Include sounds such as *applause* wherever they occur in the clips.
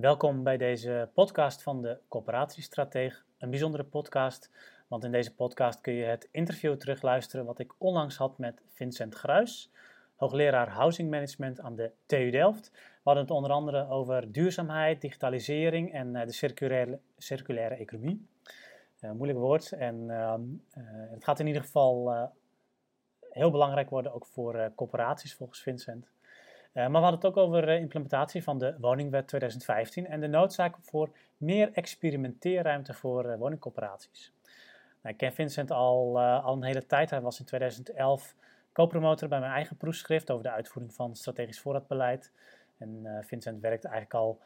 Welkom bij deze podcast van de Coöperatiestrateeg. Een bijzondere podcast, want in deze podcast kun je het interview terugluisteren wat ik onlangs had met Vincent Gruis, hoogleraar Housing Management aan de TU Delft. We hadden het onder andere over duurzaamheid, digitalisering en eh, de circulaire, circulaire economie. Uh, moeilijk woord. En uh, het gaat in ieder geval heel belangrijk worden, ook voor corporaties volgens Vincent. Uh, maar we hadden het ook over de implementatie van de Woningwet 2015 en de noodzaak voor meer experimenteerruimte voor uh, woningcorporaties. Nou, ik ken Vincent al, al een hele tijd. Hij was in 2011 co-promotor bij mijn eigen proefschrift over de uitvoering van strategisch voorraadbeleid. En Vincent werkt eigenlijk al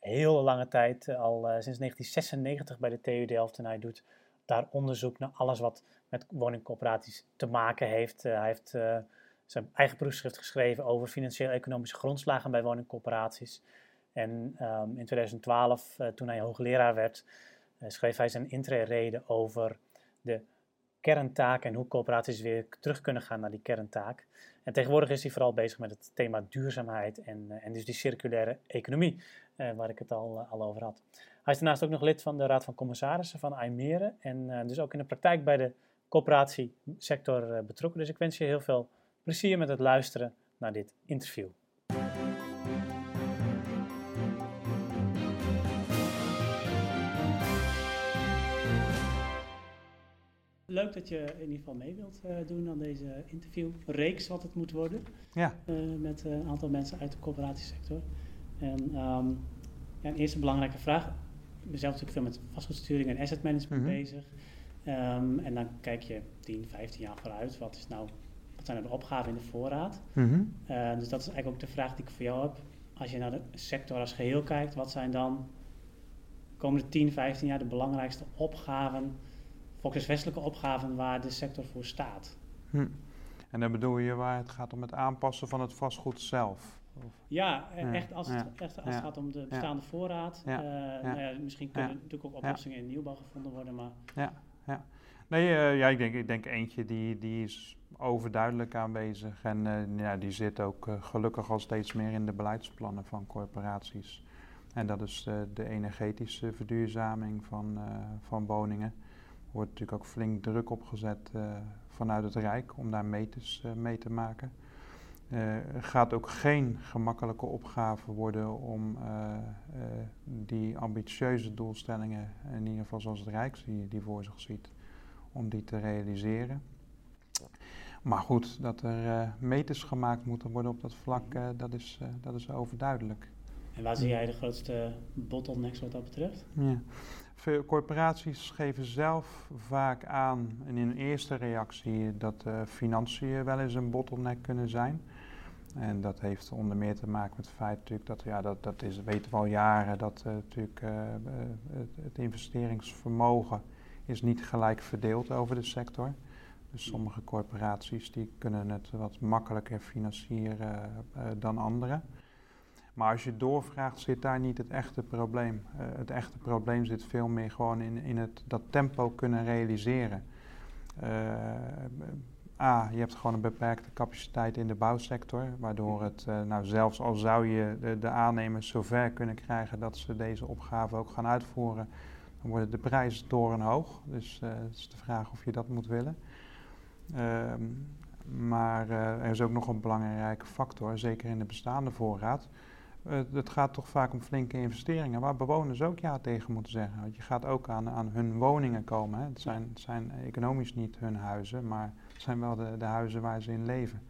heel lange tijd, al sinds 1996 bij de TU Delft. En hij doet daar onderzoek naar alles wat met woningcorporaties te maken heeft. hij heeft zijn eigen proefschrift geschreven over financieel-economische grondslagen bij woningcorporaties. En um, in 2012, uh, toen hij hoogleraar werd, uh, schreef hij zijn intrede over de kerntaak en hoe corporaties weer terug kunnen gaan naar die kerntaak. En tegenwoordig is hij vooral bezig met het thema duurzaamheid en, uh, en dus die circulaire economie, waar ik het al, al over had. Hij is daarnaast ook nog lid van de Raad van Commissarissen van IMERE en dus ook in de praktijk bij de coöperatiesector betrokken. Dus ik wens je heel veel Plezier met het luisteren naar dit interview. Leuk dat je in ieder geval mee wilt uh, doen aan deze interviewreeks, wat het moet worden. Ja. Uh, met uh, een aantal mensen uit de coöperatiesector. En um, ja, een eerste belangrijke vraag. Ik ben zelf natuurlijk veel met vastgoedsturing en asset management mm -hmm. bezig. Um, en dan kijk je 10, 15 jaar vooruit. Wat is nou zijn er opgaven in de voorraad. Mm -hmm. uh, dus dat is eigenlijk ook de vraag die ik voor jou heb. Als je naar de sector als geheel kijkt, wat zijn dan de komende 10, 15 jaar de belangrijkste opgaven, volkswestelijke opgaven waar de sector voor staat? Hm. En dan bedoel je waar het gaat om het aanpassen van het vastgoed zelf? Of? Ja, echt als het, echt als het gaat om de bestaande voorraad. Uh, nou ja, misschien kunnen natuurlijk ook oplossingen in nieuwbouw gevonden worden, maar... Ja, ja. Nee, uh, ja, ik denk, ik denk eentje die, die is overduidelijk aanwezig. En uh, ja, die zit ook uh, gelukkig al steeds meer in de beleidsplannen van corporaties. En dat is de energetische verduurzaming van, van woningen. Er wordt natuurlijk ook flink druk opgezet vanuit het Rijk om daar meters mee te maken. Er gaat ook geen gemakkelijke opgave worden om die ambitieuze doelstellingen, in ieder geval zoals het Rijk die voor zich ziet, om die te realiseren. Maar goed, dat er uh, meters gemaakt moeten worden op dat vlak, uh, dat, is, uh, dat is overduidelijk. En waar zie jij de grootste bottlenecks wat dat betreft? Ja. Veel corporaties geven zelf vaak aan in een eerste reactie dat financiën wel eens een bottleneck kunnen zijn. En dat heeft onder meer te maken met het feit natuurlijk dat, ja, dat, dat is, weten we al jaren, dat natuurlijk het, het investeringsvermogen is niet gelijk verdeeld over de sector. Dus sommige corporaties die kunnen het wat makkelijker financieren uh, dan anderen. Maar als je doorvraagt, zit daar niet het echte probleem. Uh, het echte probleem zit veel meer gewoon in, in het, dat tempo kunnen realiseren. A, je hebt gewoon een beperkte capaciteit in de bouwsector, waardoor het, nou zelfs al zou je de, de aannemers zover kunnen krijgen dat ze deze opgave ook gaan uitvoeren, dan worden de prijzen torenhoog. Dus het is de vraag of je dat moet willen. Ehm, maar uh, er is ook nog een belangrijke factor, zeker in de bestaande voorraad. Uh, het gaat toch vaak om flinke investeringen, waar bewoners ook ja tegen moeten zeggen. Want je gaat ook aan, aan hun woningen komen. Hè. Het, zijn, zijn economisch niet hun huizen, maar het zijn wel de, de huizen waar ze in leven.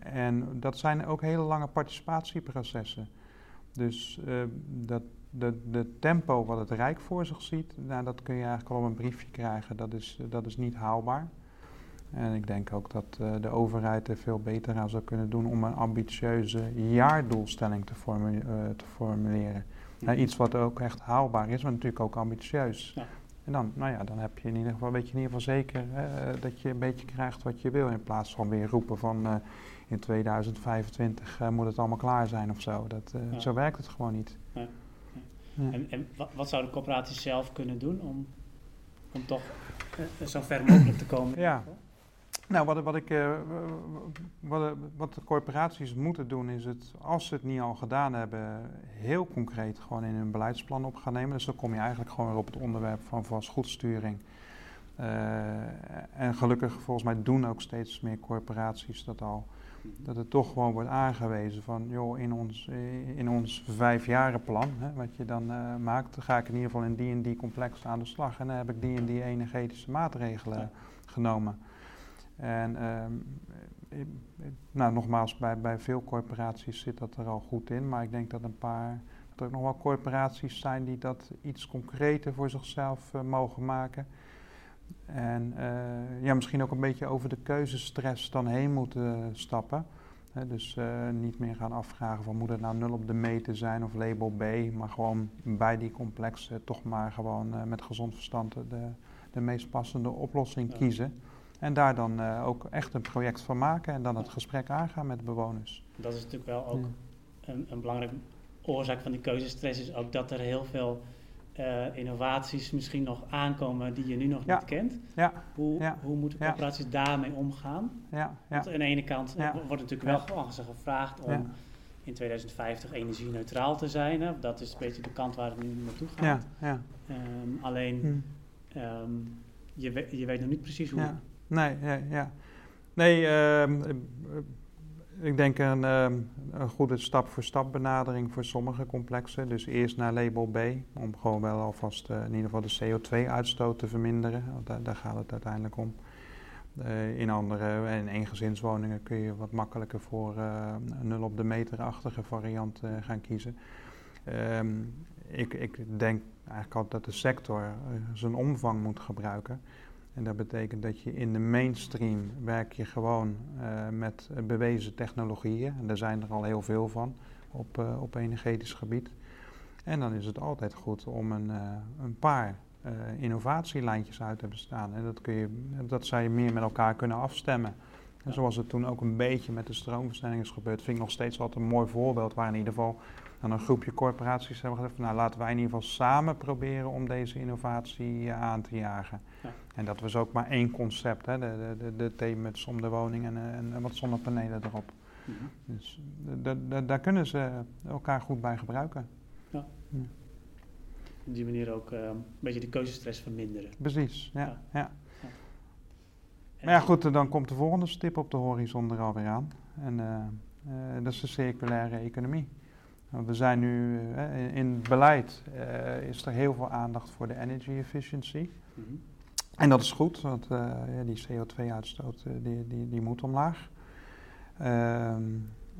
En dat zijn ook hele lange participatieprocessen. Dus dat, de, de tempo wat het Rijk voor zich ziet, nou, dat kun je eigenlijk al op een briefje krijgen. Dat is, dat is niet haalbaar. En ik denk ook dat uh, de overheid er veel beter aan zou kunnen doen om een ambitieuze jaardoelstelling te, formu te formuleren. Mm iets wat ook echt haalbaar is, maar natuurlijk ook ambitieus. Ja. En dan, nou ja, dan heb je in ieder geval, weet je in ieder geval zeker uh, dat je een beetje krijgt wat je wil. In plaats van weer roepen van in 2025 moet het allemaal klaar zijn of zo. Dat, ja. Zo werkt het gewoon niet. Ja. En, en wat, wat zouden corporaties zelf kunnen doen om, om toch zo ver mogelijk te komen? Ja. Nou, wat, wat, ik, uh, wat, wat, de corporaties moeten doen is het, als ze het niet al gedaan hebben, heel concreet gewoon in hun beleidsplan op gaan nemen. Dus dan kom je eigenlijk gewoon weer op het onderwerp van vastgoedsturing. Uh, en gelukkig, volgens mij doen ook steeds meer corporaties dat al. Dat het toch gewoon wordt aangewezen van, joh, in ons, in ons vijfjarenplan, hè, wat je dan uh, maakt, ga ik in ieder geval in die en die complex aan de slag. En dan heb ik die en die energetische maatregelen genomen. En um, nou, nogmaals, bij, bij veel corporaties zit dat er al goed in, maar ik denk dat een paar, dat er nog wel corporaties zijn die dat iets concreter voor zichzelf uh, mogen maken. En uh, ja, misschien ook een beetje over de keuzestress dan heen moeten stappen. He, dus uh, niet meer gaan afvragen van moet het nou nul op de meter zijn of label B, maar gewoon bij die complexen toch maar gewoon met gezond verstand de, de meest passende oplossing ja. kiezen. En daar dan uh, ook echt een project van maken en dan het gesprek aangaan met de bewoners. Dat is natuurlijk wel ook ja. een, een belangrijke oorzaak van die keuzestress, is ook dat er heel veel uh, innovaties misschien nog aankomen die je nu nog ja. niet kent. Ja. Hoe, hoe moeten corporaties daarmee omgaan? Ja. Want aan de ene kant wordt natuurlijk wel gewoon gevraagd om in 2050 energie-neutraal te zijn. Hè? Dat is een beetje de kant waar het nu naartoe gaat. Ja. Um, alleen, hm. um, je, we, je weet nog niet precies hoe. Nee, ja. ja. Nee, uh, ik denk een, uh, een goede stap-voor-stap benadering voor sommige complexen. Dus eerst naar label B, om gewoon wel alvast uh, in ieder geval de CO2-uitstoot te verminderen. Daar, daar, gaat het uiteindelijk om. Uh, in andere, in eengezinswoningen kun je wat makkelijker voor een nul op de meterachtige variant gaan kiezen. Um, ik, ik denk eigenlijk altijd dat de sector zijn omvang moet gebruiken. En dat betekent dat je in de mainstream werk je gewoon uh, met bewezen technologieën. En daar zijn er al heel veel van op, uh, op energetisch gebied. En dan is het altijd goed om een, uh, een paar innovatielijntjes uit te hebben staan. En dat, kun je, dat zou je meer met elkaar kunnen afstemmen. En zoals het toen ook een beetje met de stroomversnelling is gebeurd, vind ik nog steeds altijd een mooi voorbeeld waar in ieder geval dan een groepje corporaties hebben gezegd, nou laten wij in ieder geval samen proberen om deze innovatie aan te jagen. Ja. En dat was ook maar één concept, hè, de, de, de, om de woning en, en, en wat zonnepanelen erop. Mm -hmm. Dus daar kunnen ze elkaar goed bij gebruiken. Ja. ja. Op die manier ook uh, een beetje de keuzestress verminderen. Precies, ja. ja. ja. Maar ja, goed, dan komt de volgende stip op de horizon er alweer aan. En uh, uh, dat is de circulaire economie. We zijn nu uh, in het beleid is er heel veel aandacht voor de energy efficiency. Mm -hmm. En dat is goed, want ja, die CO2-uitstoot die, die, die moet omlaag. Ehm,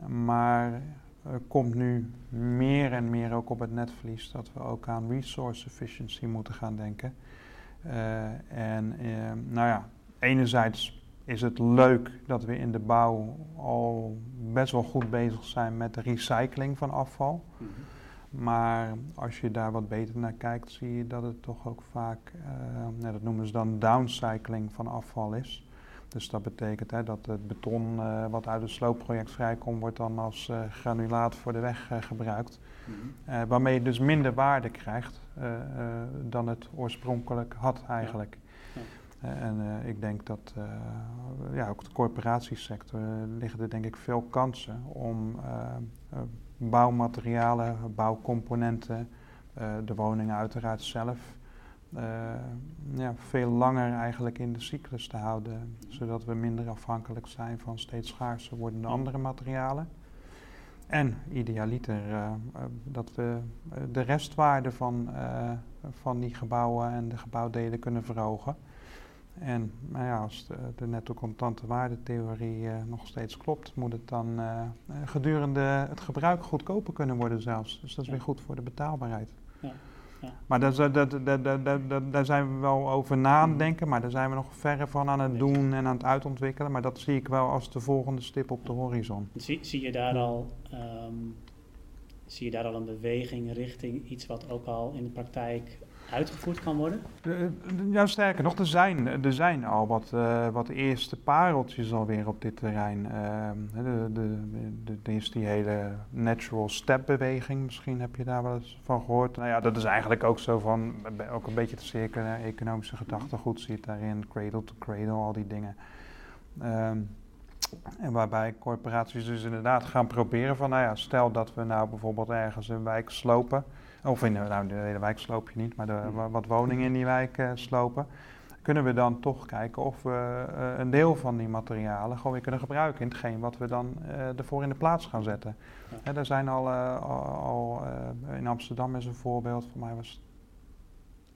maar er komt nu meer en meer ook op het netvlies dat we ook aan resource efficiency moeten gaan denken. en ehm, nou ja, enerzijds is het leuk dat we in de bouw al best wel goed bezig zijn met de recycling van afval. Mm -hmm. Maar als je daar wat beter naar kijkt, zie je dat het toch ook vaak, uh, nou, dat noemen ze dan downcycling van afval is. Dus dat betekent hè, dat het beton uh, wat uit het sloopproject vrijkomt, wordt dan als uh, granulaat voor de weg gebruikt. Mm -hmm. waarmee je dus minder waarde krijgt dan het oorspronkelijk had eigenlijk. Ja. En uh, ik denk dat uh, ja, ook de corporatiesector uh, liggen er denk ik veel kansen om bouwmaterialen, bouwcomponenten, de woningen uiteraard zelf, ja, veel langer eigenlijk in de cyclus te houden, zodat we minder afhankelijk zijn van steeds schaarser wordende andere materialen. En idealiter dat we de restwaarde van, van die gebouwen en de gebouwdelen kunnen verhogen. En nou ja, als de, de netto-contante waardetheorie uh, nog steeds klopt, moet het dan uh, gedurende het gebruik goedkoper kunnen worden zelfs. Dus dat is ja. weer goed voor de betaalbaarheid. Ja. Ja. Maar daar, daar, daar, daar, zijn we wel over nadenken, maar daar zijn we nog verre van aan het doen en aan het uitontwikkelen. Maar dat zie ik wel als de volgende stip op de horizon. Zie, zie je daar al um, zie je daar al een beweging richting iets wat ook al in de praktijk uitgevoerd kan worden? Ja, sterker nog, er zijn, er zijn al wat, uh, wat eerste pareltjes alweer op dit terrein. Uh, de, de, de, de, is die hele natural step beweging, misschien heb je daar wel eens van gehoord. Nou ja, dat is eigenlijk ook zo van, ook een beetje de circulaire economische gedachtegoed zit daarin, cradle to cradle, al die dingen. Ehm, en waarbij corporaties dus inderdaad gaan proberen van, nou ja, stel dat we nou bijvoorbeeld ergens een wijk slopen, of in nou, de hele wijk sloop je niet, maar de, wat woningen in die wijk uh, slopen, kunnen we dan toch kijken of we uh, een deel van die materialen gewoon weer kunnen gebruiken in hetgeen wat we dan uh, ervoor in de plaats gaan zetten. Ja. er zijn al, al, in Amsterdam is een voorbeeld, voor mij was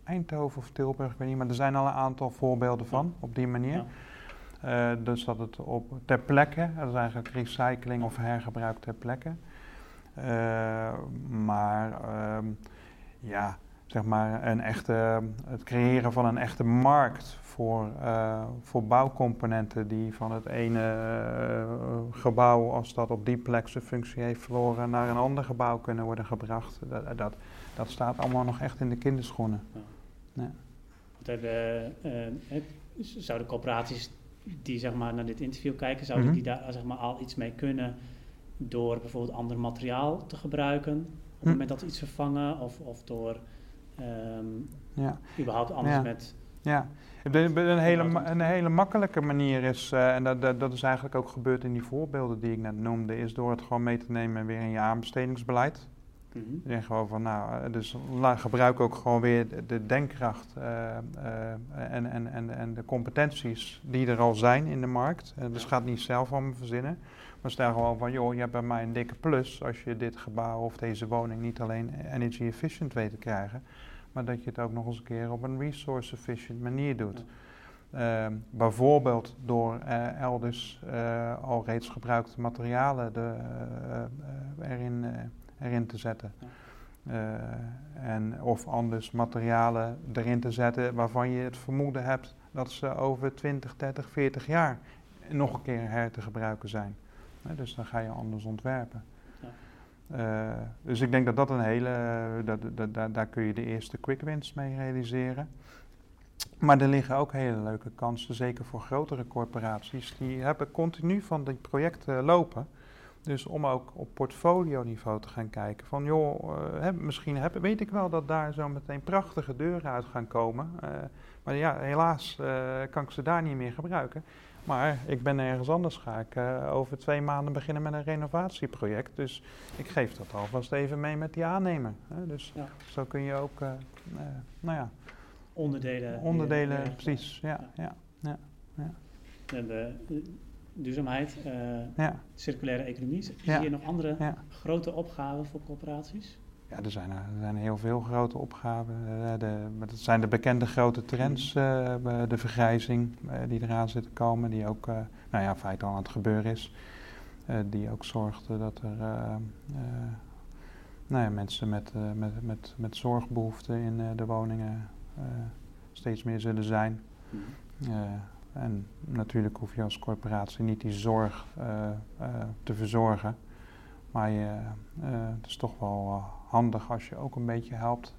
Eindhoven of Tilburg, ik weet niet, maar er zijn al een aantal voorbeelden van op die manier. Ja. Uh, dus dat het op, ter plekke, dat is eigenlijk recycling of hergebruik ter plekke. Uh, maar uh, ja, zeg maar een echte, het creëren van een echte markt voor, uh, voor bouwcomponenten die van het ene gebouw, als dat op die plek zijn functie heeft verloren, naar een ander gebouw kunnen worden gebracht. Dat, dat, dat staat allemaal nog echt in de kinderschoenen. Ja. Ja. Want hebben, zouden corporaties die zeg maar, naar dit interview kijken, zouden mm -hmm. die daar zeg maar, al iets mee kunnen door bijvoorbeeld ander materiaal te gebruiken op het hm. moment dat ze iets vervangen of, of door um, ja. überhaupt anders ja. met... Ja, een hele, een hele makkelijke manier is, uh, en dat, dat, dat, is eigenlijk ook gebeurd in die voorbeelden die ik net noemde, is door het gewoon mee te nemen weer in je aanbestedingsbeleid. Mm -hmm. Gewoon van, nou, dus gebruik ook gewoon weer de, de denkkracht uh, uh, en, en, en, en de competenties die er al zijn in de markt. Uh, dus gaat niet zelf van verzinnen. Maar stel gewoon van, joh, je hebt bij mij een dikke plus als je dit gebouw of deze woning niet alleen energy efficient weet te krijgen, maar dat je het ook nog eens een keer op een resource efficient manier doet. Ja. bijvoorbeeld door elders al reeds gebruikte materialen de, erin erin te zetten. Uh, en, of anders materialen erin te zetten waarvan je het vermoeden hebt dat ze over 20, 30, 40 jaar nog een keer her te gebruiken zijn. Uh, dus dan ga je anders ontwerpen. Uh, dus ik denk dat dat een hele, dat, dat, dat, daar kun je de eerste quick wins mee realiseren. Maar er liggen ook hele leuke kansen, zeker voor grotere corporaties. Die hebben continu van die projecten lopen. Dus om ook op portfolio-niveau te gaan kijken van joh, uh, misschien heb, weet ik wel dat daar zo meteen prachtige deuren uit gaan komen. Uh, maar ja, helaas uh, kan ik ze daar niet meer gebruiken. Maar ik ben ergens anders ga ik over twee maanden beginnen met een renovatieproject. Dus ik geef dat alvast even mee met die aannemer. dus ja. zo kun je ook, nou ja. Onderdelen. Onderdelen, precies. Ja, ja, ja. ja. En de, duurzaamheid, uh, ja. circulaire economie. Zie ja. je nog andere ja. grote opgaven voor corporaties? Ja, er zijn, er zijn heel veel grote opgaven. Uh, de, dat zijn de bekende grote trends, uh, de vergrijzing die eraan zit te komen, die ook, nou ja, feit al aan het gebeuren is. die ook zorgt dat er nou ja, mensen met, met, met, met zorgbehoeften in de woningen steeds meer zullen zijn. Mm. En natuurlijk hoef je als corporatie niet die zorg uh, uh, te verzorgen. Maar je, uh, het is toch wel handig als je ook een beetje helpt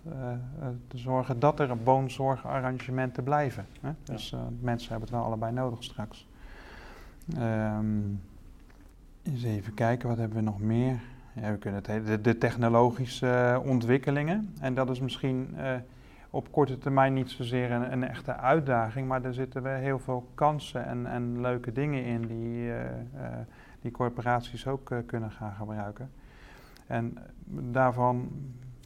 te zorgen dat er woonzorgarrangementen blijven. Hè? Dus mensen hebben het wel allebei nodig straks. Um, eens even kijken, wat hebben we nog meer? Ja, we kunnen het, de, de technologische ontwikkelingen. En dat is misschien op korte termijn niet zozeer een, een, echte uitdaging, maar er zitten wel heel veel kansen en, en leuke dingen in die, uh, uh, die corporaties ook uh, kunnen gaan gebruiken. En daarvan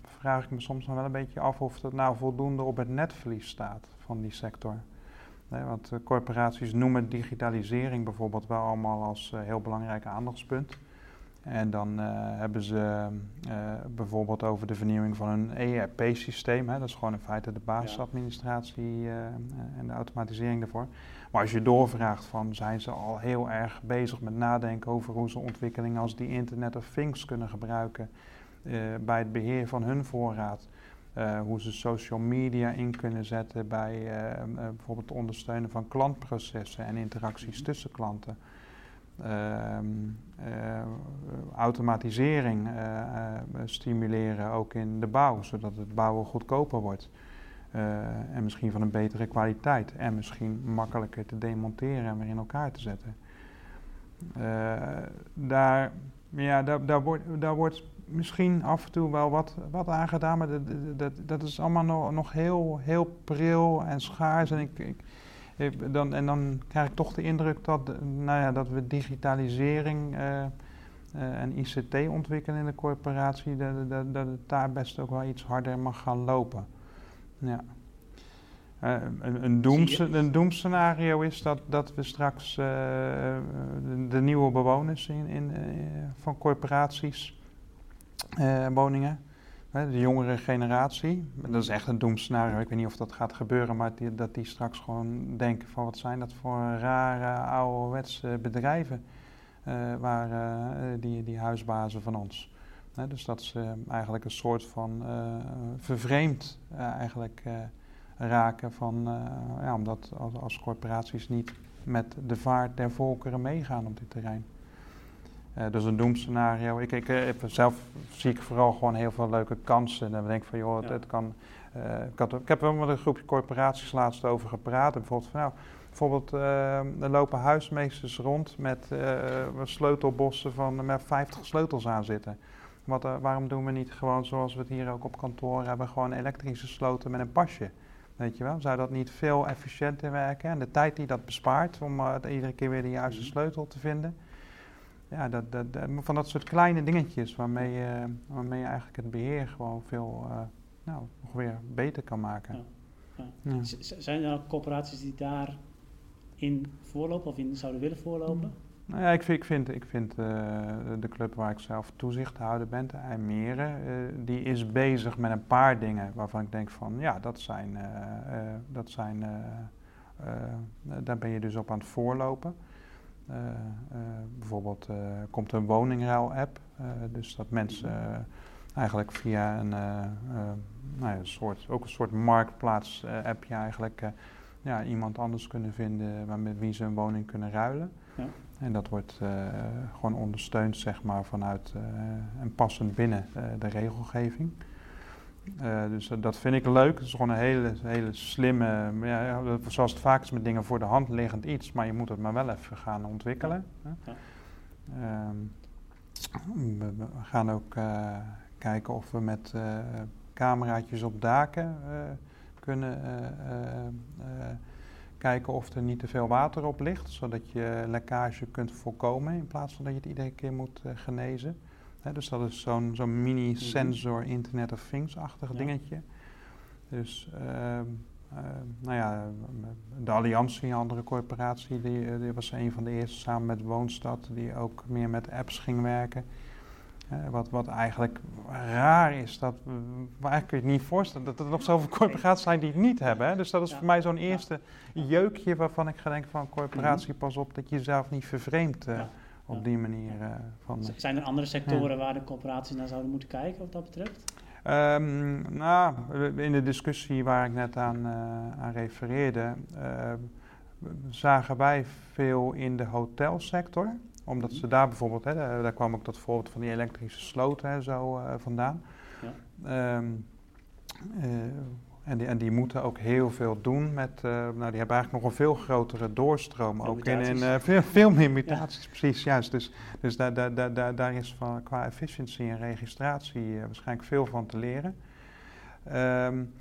vraag ik me soms nog wel een beetje af of dat nou voldoende op het netvlies staat van die sector. Want corporaties noemen digitalisering bijvoorbeeld wel allemaal als heel belangrijk aandachtspunt. En dan uh, hebben ze uh, bijvoorbeeld over de vernieuwing van een ERP-systeem. Dat is gewoon in feite de basisadministratie uh, en de automatisering daarvoor. Maar als je doorvraagt van zijn ze al heel erg bezig met nadenken over hoe ze ontwikkelingen als die Internet of Things kunnen gebruiken bij het beheer van hun voorraad. hoe ze social media in kunnen zetten bij bijvoorbeeld het ondersteunen van klantprocessen en interacties -hmm. tussen klanten. Ehm, eh, automatisering eh, eh, stimuleren ook in de bouw, zodat het bouwen goedkoper wordt. en misschien van een betere kwaliteit en misschien makkelijker te demonteren en weer in elkaar te zetten. daar, ja, daar, daar, wordt, daar wordt misschien af en toe wel wat, wat aan gedaan, maar dat, dat, dat is allemaal nog, nog heel, heel pril en schaars. En ik dan, en dan krijg ik toch de indruk dat, nou ja, dat we digitalisering uh, en ICT ontwikkelen in de corporatie, dat, dat, dat het daar best ook wel iets harder mag gaan lopen. Ja. Uh, een, een, een doemscenario is dat, dat we straks de, de, nieuwe bewoners in, in, van corporaties, woningen, de jongere generatie, dat is echt een doemscenario. Ik weet niet of dat gaat gebeuren, maar dat die straks gewoon denken van wat zijn dat voor rare ouderwetse bedrijven uh, waar uh, die, die huisbazen van ons. dus dat ze eigenlijk een soort van uh, vervreemd eigenlijk raken van, ja, omdat als, als corporaties niet met de vaart der volkeren meegaan op dit terrein. Uh, dus een doemscenario. Ik, ik, ik, zelf zie ik vooral gewoon heel veel leuke kansen. En dan denk ik van, joh, het, kan... Uh, ik, had, ik, heb wel met een groepje corporaties laatst over gepraat. En bijvoorbeeld van, nou, bijvoorbeeld uh, er lopen huismeesters rond met sleutelbossen van, met 50 sleutels aan zitten. Wat, waarom doen we niet gewoon zoals we het hier ook op kantoor hebben, gewoon elektrische sloten met een pasje? Weet je wel, zou dat niet veel efficiënter werken? En de tijd die dat bespaart om iedere keer weer de juiste mhm. sleutel te vinden ja, dat, dat, van dat soort kleine dingetjes waarmee je, waarmee je eigenlijk het beheer gewoon veel uh, nou, nog weer beter kan maken. Ja. Ja. Zijn er corporaties die daarin voorlopen of in zouden willen voorlopen? Nou ja, ik vind, ik vind, ik vind uh, de club waar ik zelf toezichthouder ben, de IJmere, uh, die is bezig met een paar dingen waarvan ik denk van ja, dat zijn, dat zijn daar ben je dus op aan het voorlopen. Eh, eh, bijvoorbeeld eh, komt een woningruil-app, dus dat mensen eigenlijk via een, nou ja, soort, ook een soort marktplaats-appje eigenlijk ja, iemand anders kunnen vinden met wie ze een woning kunnen ruilen. Ja. En dat wordt gewoon ondersteund zeg maar, vanuit en passend binnen de regelgeving. Uh, dus dat vind ik leuk. Het is gewoon een hele, hele slimme, ja, zoals het vaak is met dingen voor de hand liggend iets, maar je moet het maar wel even gaan ontwikkelen. Ja. Um, we, gaan ook uh, kijken of we met uh, cameraatjes op daken kunnen kijken of er niet te veel water op ligt, zodat je lekkage kunt voorkomen in plaats van dat je het iedere keer moet genezen dus dat is zo'n zo'n mini-sensor mhm. Internet of Things-achtig dingetje. Dus uh, uh, nou ja, de Alliantie, een andere corporatie, die, eh, die, was een van de eerste samen met Woonstad, die ook meer met apps ging werken. Uh, wat, wat eigenlijk raar is, dat eigenlijk kun je het niet voorstellen dat er nog zoveel corporaties zijn die het niet hebben. Hè? Dus dat is voor mij zo'n eerste jeukje waarvan ik ga denken van corporatie, mhm. pas op dat je jezelf niet vervreemdt. Uh, op die manier. Uh, van, Zijn er andere sectoren waar de corporaties naar zouden moeten kijken wat dat betreft? Um, nou, in de discussie waar ik net aan, uh, aan refereerde, uh, zagen wij veel in de hotelsector. Omdat ze daar bijvoorbeeld, hè, daar kwam ook dat voorbeeld van die elektrische sloten en zo vandaan. Ja. Um, en die, en die moeten ook heel veel doen met, uh, nou die hebben eigenlijk nog een veel grotere doorstroom. Ook in, in uh, veel, veel meer mutaties, precies, juist. Dus, dus daar, daar, daar, daar, daar is van, qua efficiëntie en registratie uh, waarschijnlijk veel van te leren. Um,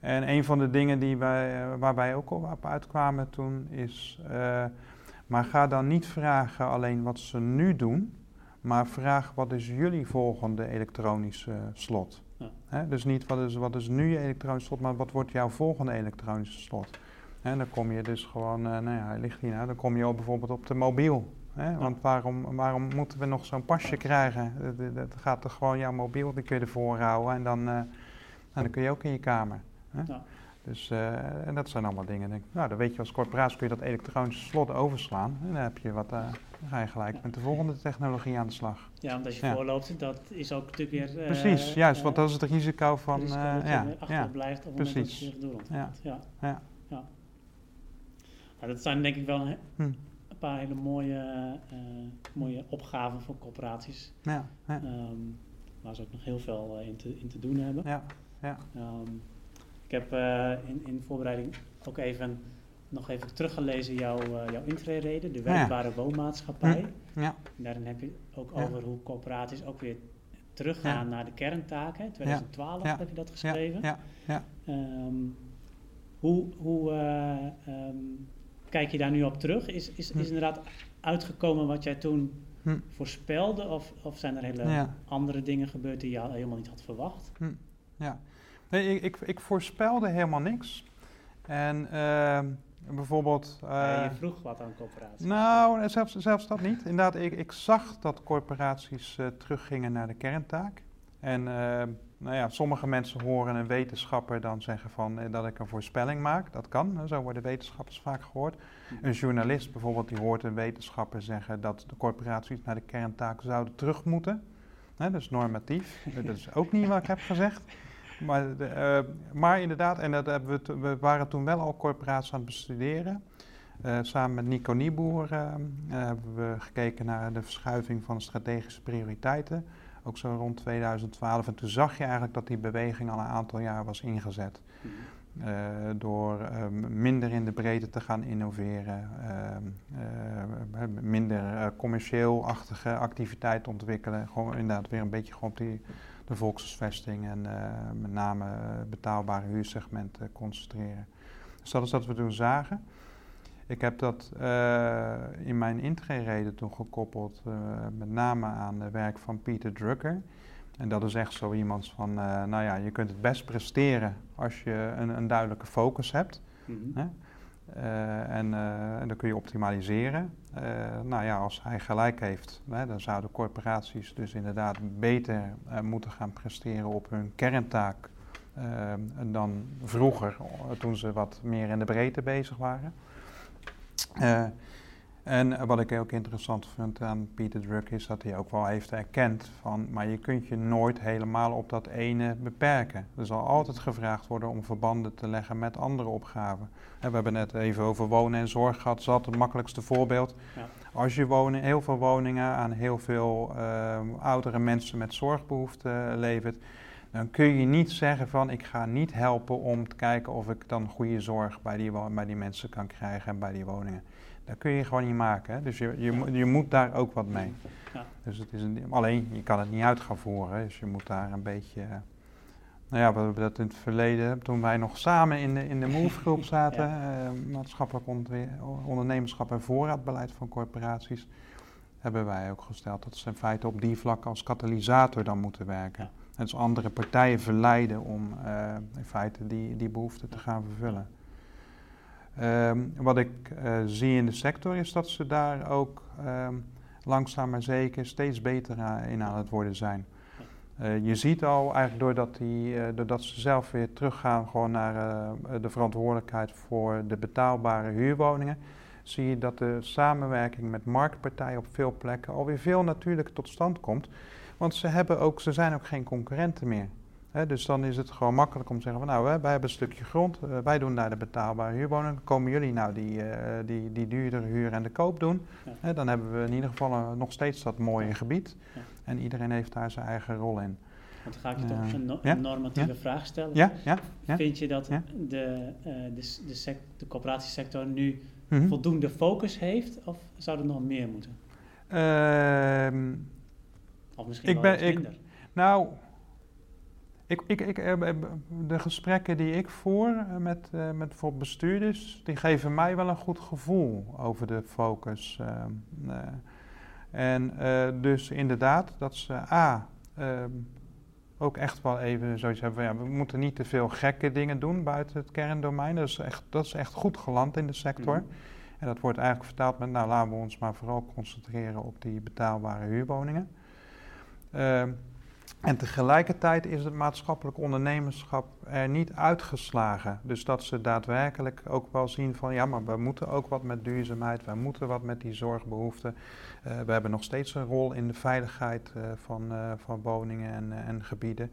en een van de dingen die wij, waar wij ook op uitkwamen toen is, maar ga dan niet vragen alleen wat ze nu doen, maar vraag wat is jullie volgende elektronische slot. Dus niet wat is, wat is nu je elektronisch slot, maar wat wordt jouw volgende elektronische slot. En dan kom je dus gewoon, uh, nou ja, hij ligt hier nou, dan kom je ook bijvoorbeeld op de mobiel. Hè? Want waarom, waarom moeten we nog zo'n pasje krijgen? Dat, gaat er gewoon jouw mobiel, die kun je ervoor houden en dan, uh, nou, dan kun je ook in je kamer. Hè? Ja. Dus, uh, en dat zijn allemaal dingen. Denk, nou, dan weet je als corporatie kun je dat elektronische slot overslaan. En dan heb je wat, dan ga je gelijk met de volgende technologie aan de slag. Ja, als je voorloopt, dat is ook natuurlijk weer... Uh, Precies, juist, want dat is het risico van... Het risico uh, ja, achterblijft op het moment dat je zich. Ja. Ja. Ja. ja. Nou, dat zijn denk ik wel hm. een paar hele mooie, uh, mooie opgaven voor corporaties. Ja. ja. Um, waar ze ook nog heel veel in, te, in te doen hebben. Ja. Ja. Um, ik heb in, in voorbereiding ook even nog even teruggelezen jouw, uh, jouw intrereden, de werkbare woonmaatschappij. Ja. En daarin heb je ook over hoe corporaties ook weer teruggaan naar de kerntaken. In 2012 heb je dat geschreven. Ja. Ja. Um, hoe, hoe, uh, um, kijk je daar nu op terug? Is, is, is inderdaad uitgekomen wat jij toen hm. voorspelde? Of, of zijn er hele andere dingen gebeurd die je helemaal niet had verwacht? Hm. Ja, nee, ik, ik, ik, voorspelde helemaal niks. En uh, bijvoorbeeld... Uh, ja, je vroeg wat aan corporaties. Nou, zelfs, zelfs dat niet. Inderdaad, ik, ik zag dat corporaties uh, teruggingen naar de kerntaak. En ehm, nou ja, sommige mensen horen een wetenschapper dan zeggen van, eh, dat ik een voorspelling maak. Dat kan, zo worden wetenschappers vaak gehoord. Mhm. Een journalist bijvoorbeeld, die hoort een wetenschapper zeggen dat de corporaties naar de kerntaak zouden terug moeten. dat is normatief, *laughs* dat is ook niet wat ik heb gezegd. Maar, de, uh, maar inderdaad, en dat hebben we, we waren toen wel al corporaties aan het bestuderen. Uh, samen met Nico Nieboer uh, hebben we gekeken naar de verschuiving van strategische prioriteiten ook zo rond 2012. En toen zag je eigenlijk dat die beweging al een aantal jaar was ingezet. Mhm. Eh, door minder in de breedte te gaan innoveren, eh, minder commercieel-achtige activiteit ontwikkelen. Gewoon inderdaad weer een beetje gewoon op die, de volkshuisvesting en met name betaalbare huursegmenten concentreren. Dus dat is wat we toen zagen. Ik heb dat uh, in mijn intrede toen gekoppeld, uh, met name aan het werk van Peter Drucker. En dat is echt zo iemand van, nou ja, je kunt het best presteren als je een, een duidelijke focus hebt. Mm -hmm. hè? En, en, dan kun je optimaliseren. nou ja, als hij gelijk heeft, hè, dan zouden corporaties dus inderdaad beter moeten gaan presteren op hun kerntaak dan vroeger, toen ze wat meer in de breedte bezig waren. En wat ik ook interessant vind aan Peter Druck is dat hij ook wel heeft erkend van, maar je kunt je nooit helemaal op dat ene beperken. Er zal altijd gevraagd worden om verbanden te leggen met andere opgaven. En we hebben net even over wonen en zorg gehad, dat is het makkelijkste voorbeeld. Ja. Als je wonen, heel veel woningen aan heel veel uh, oudere mensen met zorgbehoeften levert, dan kun je niet zeggen van ik ga niet helpen om te kijken of ik dan goede zorg bij die, bij die mensen kan krijgen en bij die woningen. Dat kun je gewoon niet maken. Hè? Dus je, je, je moet daar ook wat mee. Ja. Dus het is een, alleen, je kan het niet uit gaan voeren. Dus je moet daar een beetje... Nou ja, we hebben dat in het verleden, toen wij nog samen in de, in de MOVE-groep *laughs* zaten, ja. uh, maatschappelijk ondernemerschap en voorraadbeleid van corporaties, hebben wij ook gesteld dat ze in feite op die vlak als katalysator dan moeten werken. Ja. En dus andere partijen verleiden om uh, in feite die, die behoefte te gaan vervullen. Um, wat ik uh, zie in de sector is dat ze daar ook um, langzaam maar zeker steeds beter in aan het worden zijn. Uh, je ziet al eigenlijk doordat, die, doordat ze zelf weer teruggaan gewoon naar de verantwoordelijkheid voor de betaalbare huurwoningen, zie je dat de samenwerking met marktpartijen op veel plekken alweer veel natuurlijker tot stand komt. Want ze, hebben ook, ze zijn ook geen concurrenten meer. Dus dan is het gewoon makkelijk om te zeggen van nou, wij hebben een stukje grond, uh, wij doen daar de betaalbare huurwoning. Komen jullie nou die, uh, die, die duurdere huur en de koop doen? Ja. dan hebben we in ieder geval uh, nog steeds dat mooie gebied. Ja. En iedereen heeft daar zijn eigen rol in. Want dan ga ik je toch een, no een normatieve vraag stellen. Ja? Ja? Vind je dat de, de, de, de coöperatiesector nu -hmm. voldoende focus heeft of zou er nog meer moeten? Ehm, of misschien ik ben, minder? Ik, nou, ik, ik, ik, eh, de gesprekken die ik voer eh, met, met bijvoorbeeld bestuurders, die geven mij wel een goed gevoel over de focus. Uh, en dus inderdaad, dat ze A, ehm, ook echt wel even zoiets hebben van ja, we moeten niet te veel gekke dingen doen buiten het kerndomein. Dat is echt, dat is echt goed geland in de sector. Mhm. En dat wordt eigenlijk vertaald met, nou laten we ons maar vooral concentreren op die betaalbare huurwoningen. Uh, en tegelijkertijd is het maatschappelijk ondernemerschap er niet uitgeslagen. Dus dat ze daadwerkelijk ook wel zien van ja, maar we moeten ook wat met duurzaamheid, we moeten wat met die zorgbehoeften. Uh, we hebben nog steeds een rol in de veiligheid uh, van, uh, van woningen en, en gebieden.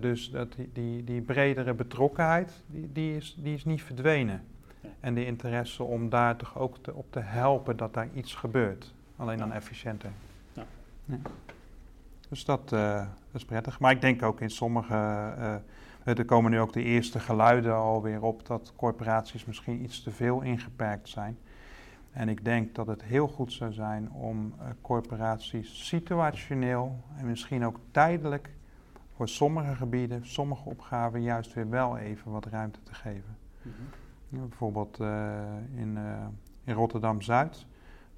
dus dat die, die, die, bredere betrokkenheid, die, die, is, die is niet verdwenen. En de interesse om daar toch ook te, op te helpen dat daar iets gebeurt. Alleen dan efficiënter. Ja. Ja. Dus dat, uh, is prettig. Maar ik denk ook in sommige. Uh, er komen nu ook de eerste geluiden alweer op dat corporaties misschien iets te veel ingeperkt zijn. En ik denk dat het heel goed zou zijn om uh, corporaties situationeel en misschien ook tijdelijk voor sommige gebieden, sommige opgaven juist weer wel even wat ruimte te geven. Mm bijvoorbeeld in, in Rotterdam-Zuid.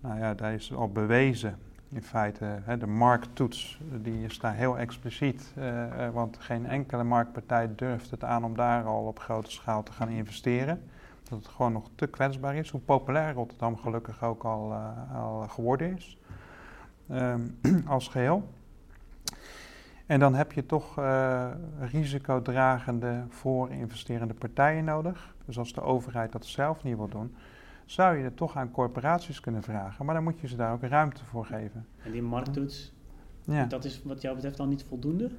Nou ja, daar is al bewezen in feite, hè, de markttoets, die is daar heel expliciet, uh, want geen enkele marktpartij durft het aan om daar al op grote schaal te gaan investeren. Dat het gewoon nog te kwetsbaar is, hoe populair Rotterdam gelukkig ook al, uh, al geworden is, um, *clears throat* als geheel. En dan heb je toch risicodragende voorinvesterende partijen nodig. Dus als de overheid dat zelf niet wil doen, zou je het toch aan corporaties kunnen vragen. Maar dan moet je ze daar ook ruimte voor geven. En die markttoets, ja. dat is wat jou betreft dan niet voldoende?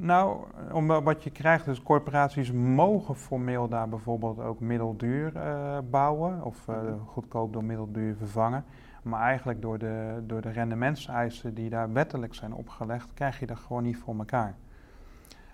Nou, om, wat je krijgt, dus corporaties mogen formeel daar bijvoorbeeld ook middelduur uh, bouwen of uh, goedkoop door middelduur vervangen. Maar eigenlijk door de, door de rendementseisen die daar wettelijk zijn opgelegd, krijg je dat gewoon niet voor elkaar.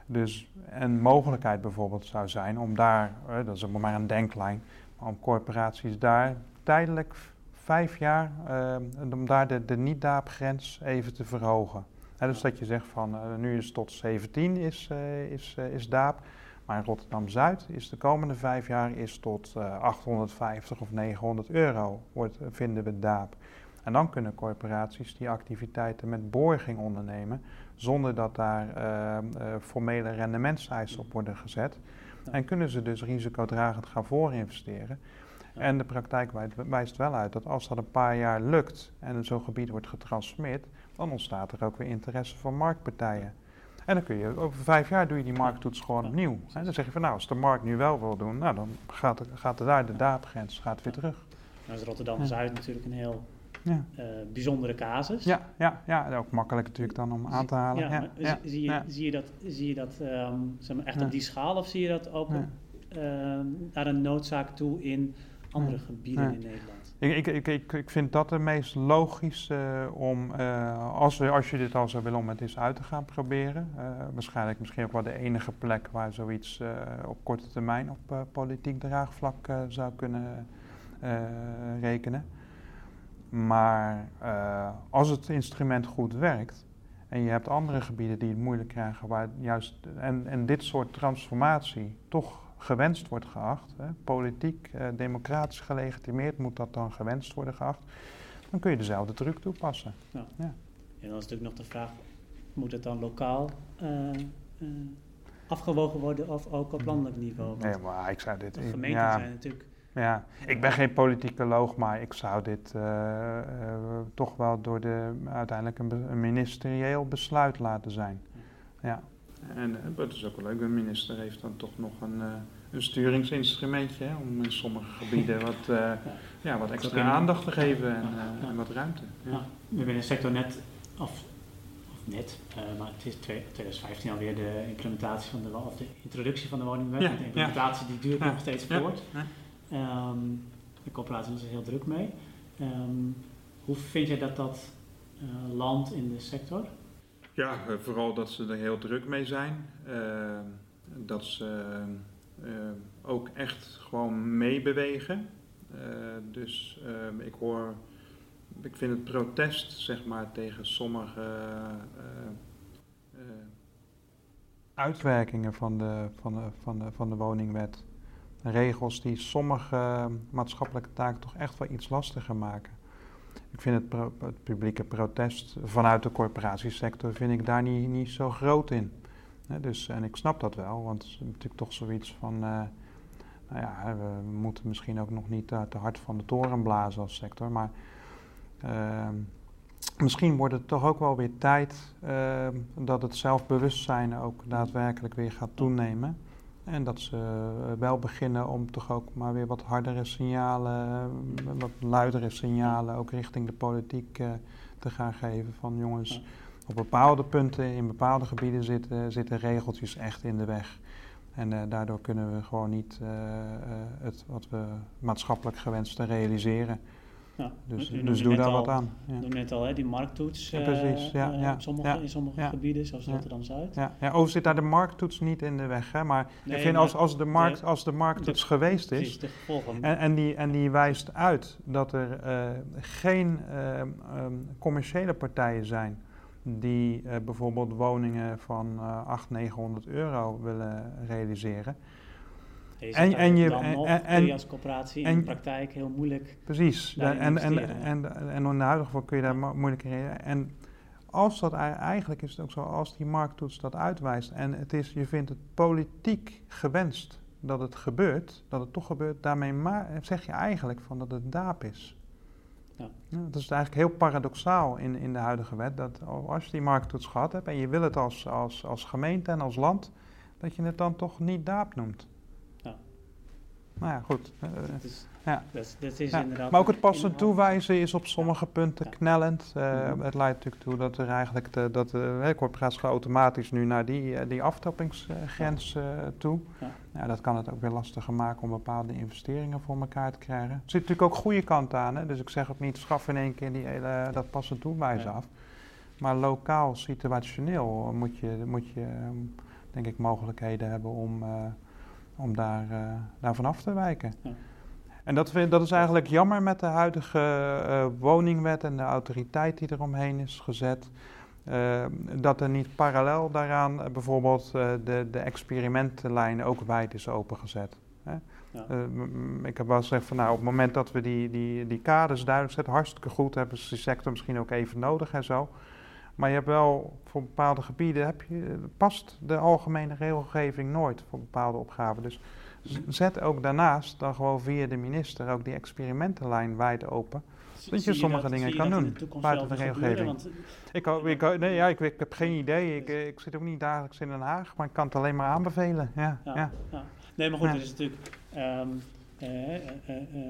Dus een mogelijkheid bijvoorbeeld zou zijn om daar, uh, dat is maar een denklijn, om corporaties daar tijdelijk vijf jaar, uh, om daar de, de niet-daapgrens even te verhogen. dus dat je zegt van uh, nu is tot 17 is, uh, is, is daap, maar in Rotterdam-Zuid is de komende vijf jaar is tot 850 of 900 euro wordt, vinden we daap. En dan kunnen corporaties die activiteiten met borging ondernemen, zonder dat daar formele rendementseisen op worden gezet. En kunnen ze dus risicodragend gaan voorinvesteren. En de praktijk wijst wel uit dat als dat een paar jaar lukt en zo'n gebied wordt getransformeerd, dan ontstaat er ook weer interesse van marktpartijen. En dan kun je over vijf jaar doe je die markttoets gewoon opnieuw. dan zeg je van nou, als de markt nu wel wil doen, nou, dan gaat, er, gaat er daar de daapgrens gaat weer terug. Nou is Rotterdam-Zuid natuurlijk een heel ja. Uh, bijzondere casus. Ja, ja, ja, ook makkelijk natuurlijk dan om aan te halen. Ja, ja, zie, je, zie je dat, zie je dat um, zeg maar echt op die schaal of zie je dat ook uh, naar een noodzaak toe in andere gebieden in Nederland? Ik, ik, ik, ik, vind dat de meest logisch uh, om, als, we, als je dit al zou willen, om het eens uit te gaan proberen. waarschijnlijk misschien ook wel de enige plek waar zoiets op korte termijn op politiek draagvlak zou kunnen rekenen. Maar uh, als het instrument goed werkt en je hebt andere gebieden die het moeilijk krijgen, waar juist en, en dit soort transformatie toch gewenst wordt geacht, hè, politiek, uh, democratisch gelegitimeerd moet dat dan gewenst worden geacht, dan kun je dezelfde truc toepassen. Ja. ja. En dan is natuurlijk nog de vraag, moet het dan lokaal uh, afgewogen worden of ook op landelijk niveau? nee, maar ik zei dit... De gemeenten ja, zijn natuurlijk ja, ik ben geen politicoloog, maar ik zou dit uh, uh, toch wel door de, uiteindelijk een, een, ministerieel besluit laten zijn. Ja. En dat is ook wel leuk, een minister heeft dan toch nog een, uh, een sturingsinstrumentje hè, om in sommige gebieden wat, ja. ja. wat extra aandacht te geven en, en wat ruimte. Ja. Ja. We hebben in de sector net, of, of net, maar het is 2015 alweer de implementatie van de, of de introductie van de woningwet. de implementatie die duurt nog steeds voort. Um, de corporatie is er heel druk mee. Um, hoe vind jij dat dat uh, landt in de sector? Ja, uh, vooral dat ze er heel druk mee zijn. Uh, dat ze uh, ook echt gewoon meebewegen. dus ik hoor, ik vind het protest zeg maar tegen sommige uitwerkingen van de, van, de, van, de, van de woningwet regels die sommige maatschappelijke taken toch echt wel iets lastiger maken. Ik vind het, het, publieke protest vanuit de corporatiesector vind ik daar niet, niet zo groot in. dus, en ik snap dat wel, want het is natuurlijk toch zoiets van, uh, nou ja, we moeten misschien ook nog niet te hard van de toren blazen als sector, maar uh, misschien wordt het toch ook wel weer tijd uh, dat het zelfbewustzijn ook daadwerkelijk weer gaat toenemen. En dat ze eh, wel beginnen om toch ook maar weer wat hardere signalen, eh, wat luidere signalen ook richting de politiek uh, te gaan geven. Van jongens, op bepaalde punten, in bepaalde gebieden zitten, zitten regeltjes echt in de weg. En uh, daardoor kunnen we gewoon niet uh, het wat we maatschappelijk gewenst realiseren. Ja, dus dus doe daar wat aan. Ja. Doe net al, hè, die markttoets ja, precies, ja, uh, ja, sommige, in sommige gebieden, zoals Rotterdam-Zuid. Ja, ja, zit daar de markttoets niet in de weg. Hè, maar nee, ik vind als, als de, markt, als de markttoets de, geweest is en, en, die, en die wijst uit dat er uh, geen uh, um, commerciële partijen zijn die bijvoorbeeld woningen van 800, 900 euro willen realiseren en, en, je, dan nog en, je als coöperatie in de praktijk heel moeilijk. Precies. En, en, en, en, en in de huidige voor kun je daar moeilijk in. En als dat eigenlijk is het ook zo, als die markttoets dat uitwijst en het is, je vindt het politiek gewenst dat het gebeurt, dat het toch gebeurt, daarmee zeg je eigenlijk van dat het daap is. Ja. ja. dat is eigenlijk heel paradoxaal in, in de huidige wet, dat als je die markttoets gehad hebt en je wil het als, als, als gemeente en als land, dat je het dan toch niet daap noemt. Nou ja, goed. is, ja. Dat, dat is inderdaad maar ook het passen toewijzen is op sommige punten knellend. Uh, Het leidt natuurlijk toe dat er eigenlijk de, dat de corporaties automatisch nu naar die, die aftappingsgrens uh, toe. Ja. dat kan het ook weer lastiger maken om bepaalde investeringen voor elkaar te krijgen. Er zit natuurlijk ook goede kant aan. Hè? Dus ik zeg ook niet, schaf in één keer die hele, dat passen toewijzen af. Maar lokaal, situationeel moet je, moet je denk ik mogelijkheden hebben om, om daar, daarvan af te wijken. Ja. En dat, vind, dat is eigenlijk jammer met de huidige uh, woningwet en de autoriteit die eromheen is gezet. Uh, dat er niet parallel daaraan uh, bijvoorbeeld de, de experimentenlijn ook wijd is opengezet. Hè? Ja. ik heb wel gezegd van nou, op het moment dat we die, die, die kaders duidelijk zetten, hartstikke goed, hebben ze die sector misschien ook even nodig en zo. Maar je hebt wel voor bepaalde gebieden, heb je, past de algemene regelgeving nooit voor bepaalde opgaven. Dus zet ook daarnaast dan gewoon via de minister ook die experimentenlijn wijd open. Dat je sommige dingen kan doen buiten de regelgeving. ik, ik, nee, ja, ik, ik, heb geen idee. Ik, ik zit ook niet dagelijks in Den Haag, maar ik kan het alleen maar aanbevelen. Ja, ja, ja. Nee, maar goed, het is natuurlijk. Um, uh, uh,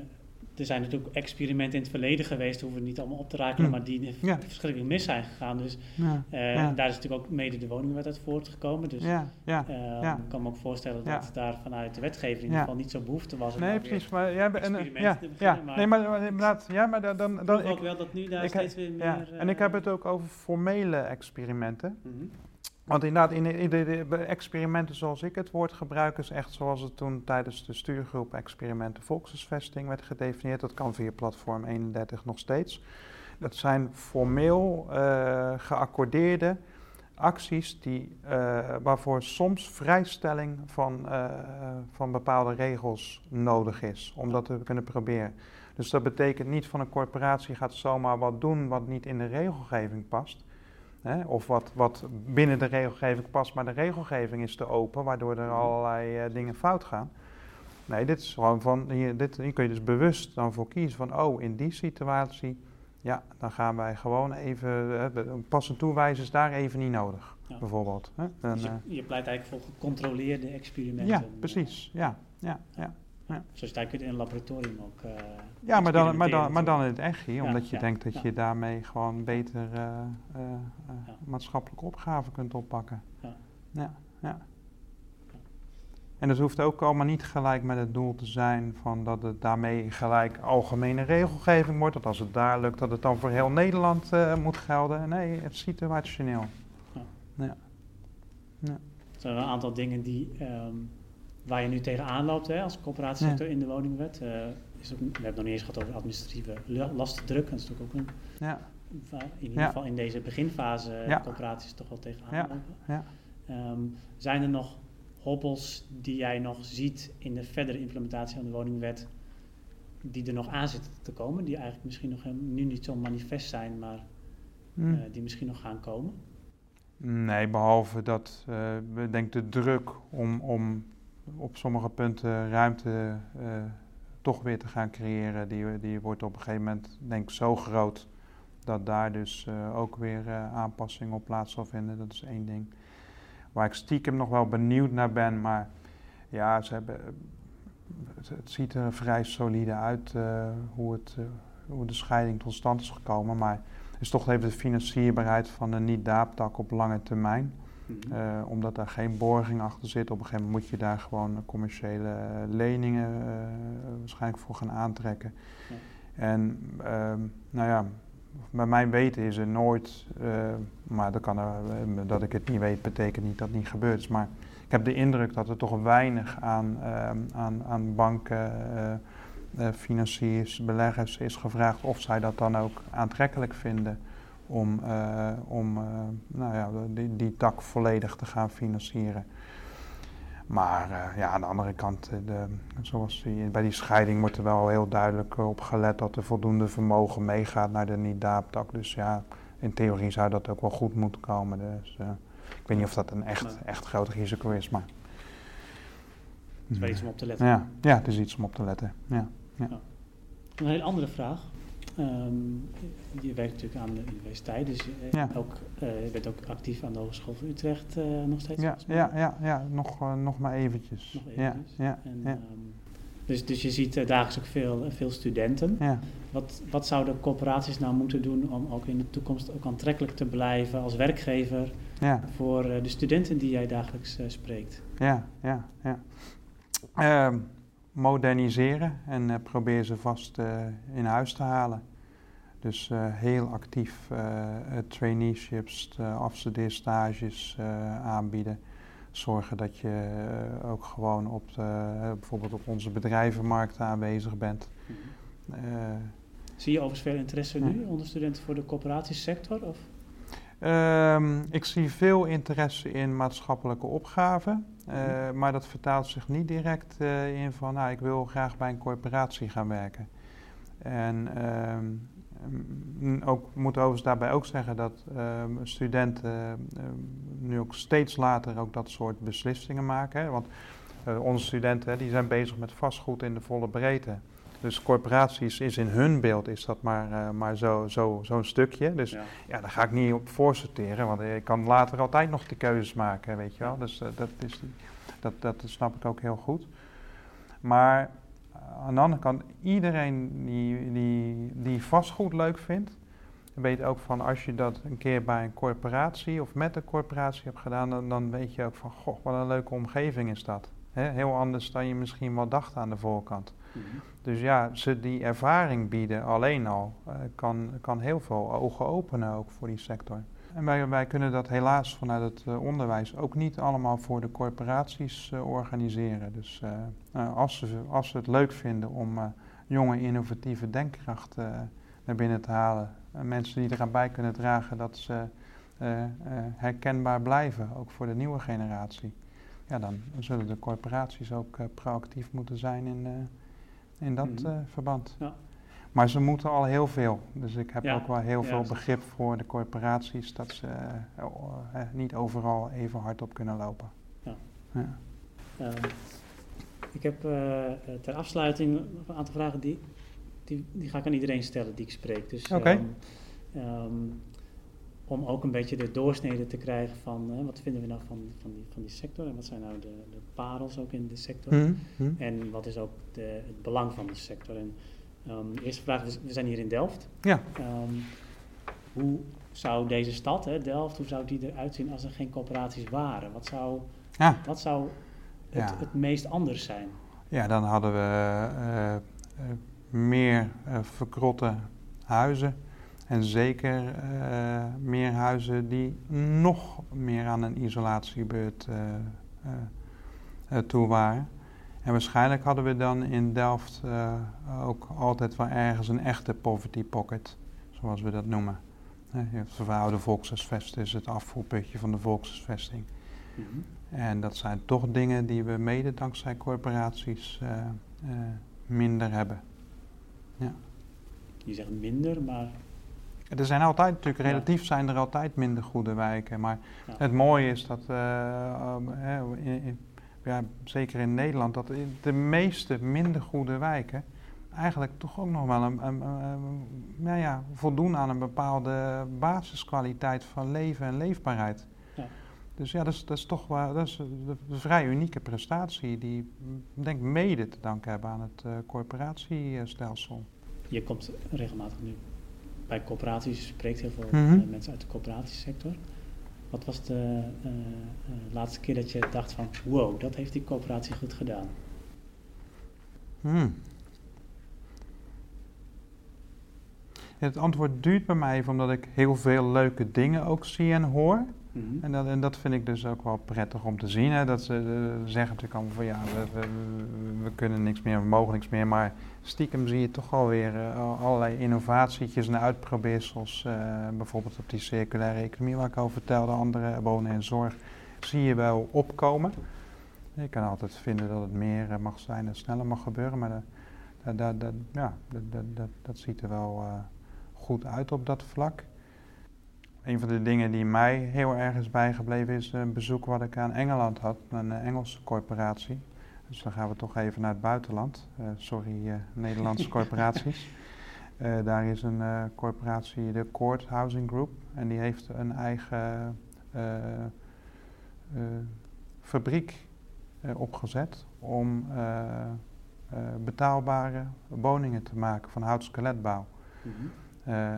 er zijn natuurlijk experimenten in het verleden geweest, hoeven we niet allemaal op te raken, hm. maar die ja. verschrikkelijk mis zijn gegaan. Dus ja. Uh, daar is natuurlijk ook mede de woningwet uit voortgekomen. Dus ja. Ja. Uh, ik kan me ook voorstellen dat daar vanuit de wetgeving in ieder geval niet zo behoefte was. Nee, precies. Maar, ja, en, ja, ja. Maar, nee, maar, inderdaad, ja, maar dan... dan, dan ik ook wel dat nu daar steeds weer meer... en ik heb het ook over formele experimenten. Mm -hmm. Want inderdaad, in de, experimenten zoals ik het woord gebruik, is echt zoals het toen tijdens de stuurgroep experimenten volkshuisvesting werd gedefinieerd. Dat kan via platform 31 nog steeds. Dat zijn formeel uh, geaccordeerde acties die, uh, waarvoor soms vrijstelling van, uh, van bepaalde regels nodig is om dat te kunnen proberen. Dus dat betekent niet van een corporatie gaat zomaar wat doen wat niet in de regelgeving past. Hè? Of wat, wat binnen de regelgeving past, maar de regelgeving is te open, waardoor er allerlei uh, dingen fout gaan. Nee, dit is gewoon van, hier, dit, hier kun je dus bewust dan voor kiezen van, oh, in die situatie, ja, dan gaan wij gewoon even, uh, passend toewijzen is daar even niet nodig, bijvoorbeeld. Hè? Dan, dus je, je, pleit eigenlijk voor gecontroleerde experimenten. Ja, precies, ja, ja, ja. Ja. Zoals je kunt in een laboratorium ook. Uh, ja, maar dan, maar, dan, maar dan in het echt hier, omdat je denkt dat je daarmee gewoon beter uh, uh, maatschappelijke opgaven kunt oppakken. Ja. Ja, En het hoeft ook allemaal niet gelijk met het doel te zijn van dat het daarmee gelijk algemene regelgeving wordt. Dat als het daar lukt, dat het dan voor heel Nederland moet gelden. Nee, het is situationeel. Ja. Ja. Er zijn een aantal dingen die. Um, waar je nu tegenaan loopt hè, als coöperatiesector in de woningwet. Uh, is ook, we hebben het nog niet eens gehad over administratieve lastendruk. Dat is natuurlijk ook een. Ja. In ieder geval in deze beginfase ja. coöperaties toch wel tegenaan lopen. Ja. Um, zijn er nog hobbels die jij nog ziet in de verdere implementatie van de woningwet, die er nog aan zitten te komen, die eigenlijk misschien nog nu niet zo manifest zijn, maar uh, die misschien nog gaan komen? Nee, behalve dat uh, we denk de druk om, om op sommige punten ruimte uh, toch weer te gaan creëren. Die, die wordt op een gegeven moment denk ik zo groot dat daar dus uh, ook weer uh, aanpassingen op plaats zal vinden. Dat is één ding. Waar ik stiekem nog wel benieuwd naar ben, maar ja, ze hebben, het, het ziet er vrij solide uit hoe, het, hoe de scheiding tot stand is gekomen. Maar is toch even de financierbaarheid van de niet-daaptak op lange termijn. Mhm. Eh, omdat daar geen borging achter zit. Op een gegeven moment moet je daar gewoon commerciële eh, leningen uh, waarschijnlijk voor gaan aantrekken. Ja. En ehm, nou ja, bij mijn weten is er nooit, maar dat, kan er, dat ik het niet weet, betekent niet dat het niet gebeurd is. Maar ik heb de indruk dat er toch weinig aan, ehm, aan, aan banken, financiers, beleggers is gevraagd of zij dat dan ook aantrekkelijk vinden om, uh, om uh, nou ja, die, die tak volledig te gaan financieren. Maar uh, ja, aan de andere kant, de, zoals die, bij die scheiding wordt er wel heel duidelijk op gelet dat er voldoende vermogen meegaat naar de NIDAP-tak. Dus ja, in theorie zou dat ook wel goed moeten komen. Dus, ik weet niet of dat een echt, echt groot risico is, maar... Het is wel iets om op te letten. Ja, ja, het is iets om op te letten. Ja, ja. ja. Een hele andere vraag. Um, je werkt natuurlijk aan de universiteit, dus je, ja. ook, uh, je bent ook actief aan de Hogeschool van Utrecht uh, nog steeds. Ja, ja, ja, ja, nog, uh, nog maar eventjes. Nog eventjes. Ja, ja, en, ja. Um, dus, dus je ziet dagelijks ook veel, veel studenten. Ja. Wat, wat zouden corporaties nou moeten doen om ook in de toekomst ook aantrekkelijk te blijven als werkgever ja. voor de studenten die jij dagelijks spreekt? Ja, ja, ja. Uh, moderniseren en uh, probeer ze vast uh, in huis te halen. Dus uh, heel actief traineeships, afstudeerstages aanbieden. Zorgen dat je ook gewoon op de, bijvoorbeeld op onze bedrijvenmarkt aanwezig bent. -hmm. Zie je overigens veel interesse nu onder studenten voor de coöperatiesector? Of? Um, ik zie veel interesse in maatschappelijke opgaven, uh, maar dat vertaalt zich niet direct uh, in van, nou, ik wil graag bij een corporatie gaan werken. En um, ook, moet overigens daarbij ook zeggen dat um, studenten nu ook steeds later ook dat soort beslissingen maken. Hè? Want uh, onze studenten hè, die zijn bezig met vastgoed in de volle breedte. Dus corporaties is in hun beeld is dat maar, uh, maar zo'n zo, zo stukje. Dus ja. ja. daar ga ik niet op voorsorteren, want ik kan later altijd nog de keuzes maken, weet je wel. Dus uh, dat, is die, dat, dat snap ik ook heel goed. Maar aan de andere kant, iedereen die, die, die vastgoed leuk vindt, weet ook van als je dat een keer bij een corporatie of met een corporatie hebt gedaan, dan, dan weet je ook van, goh, wat een leuke omgeving is dat. He, heel anders dan je misschien wel dacht aan de voorkant. Mm -hmm. Dus ja, ze die ervaring bieden alleen al uh, kan, kan heel veel ogen openen ook voor die sector. En wij, wij kunnen dat helaas vanuit het uh, onderwijs ook niet allemaal voor de corporaties uh, organiseren. Dus als, ze, als ze het leuk vinden om jonge innovatieve denkkracht naar binnen te halen, mensen die eraan bij kunnen dragen dat ze herkenbaar blijven, ook voor de nieuwe generatie ja, dan zullen de corporaties ook proactief moeten zijn in, in dat mm. uh, verband. Ja. Maar ze moeten al heel veel. Dus ik heb ja. ook wel heel ja, veel begrip voor de corporaties dat ze niet overal even hard op kunnen lopen. Ja. ik heb ter afsluiting een aantal vragen die, die, die ga ik aan iedereen stellen die ik spreek. Dus, Oké. Okay. Um, um, om ook een beetje de doorsnede te krijgen van hè, wat vinden we nou van, van, die, van die sector en wat zijn nou de, de parels ook in de sector mm -hmm. en wat is ook de, het belang van de sector. En um, de eerste vraag is, we zijn hier in Delft. Ja. Um, hoe zou deze stad, hè, Delft, hoe zou die eruit zien als er geen coöperaties waren? Wat zou, ja. wat zou het, Ja. het meest anders zijn? Ja, dan hadden we uh, uh, meer uh, verkrotte huizen. En zeker uh, meer huizen die nog meer aan een isolatiebeurt uh, uh, toe waren. En waarschijnlijk hadden we dan in Delft ook altijd wel ergens een echte poverty pocket, zoals we dat noemen. het vervouwde volkshuisvest is het afvoerputje van de volkshuisvesting. Mm -hmm. En dat zijn toch dingen die we mede dankzij corporaties minder hebben. Ja. Je zegt minder, maar er zijn altijd natuurlijk, relatief ja. zijn er altijd minder goede wijken. Maar ja. het mooie is dat, uh, um, in, in, ja, zeker in Nederland, dat de meeste minder goede wijken eigenlijk toch ook nog wel een, een, nou ja, voldoen aan een bepaalde basiskwaliteit van leven en leefbaarheid. Ja. Dus ja, dat is, dat is toch wel dat is een, een vrij unieke prestatie die, denk mede te danken hebben aan het uh, corporatiestelsel. Je komt regelmatig nu bij corporaties spreekt heel veel mm -hmm. uh, mensen uit de coöperatiesector. Wat was de uh, uh, laatste keer dat je dacht van wow, dat heeft die coöperatie goed gedaan? Hmm. Het antwoord duurt bij mij even omdat ik heel veel leuke dingen ook zie en hoor. Mm -hmm. en, dat, en, dat, vind ik dus ook wel prettig om te zien. Hè. Dat ze zeggen natuurlijk allemaal van ja, we, we, we, kunnen niks meer, we mogen niks meer. Maar stiekem zie je toch alweer uh, allerlei innovatietjes en uitprobeersels. Uh, bijvoorbeeld op die circulaire economie waar ik over vertelde, andere wonen en zorg, zie je wel opkomen. Je kan altijd vinden dat het meer eh, mag zijn en sneller mag gebeuren, maar ja, dat, ziet er wel goed uit op dat vlak. Een van de dingen die mij heel erg is bijgebleven is een bezoek wat ik aan Engeland had, een Engelse corporatie. Dus dan gaan we toch even naar het buitenland. Uh, sorry, uh, Nederlandse *laughs* corporaties. Uh, daar is een corporatie, de Court Housing Group, en die heeft een eigen fabriek opgezet om betaalbare woningen te maken van houtskeletbouw. Mm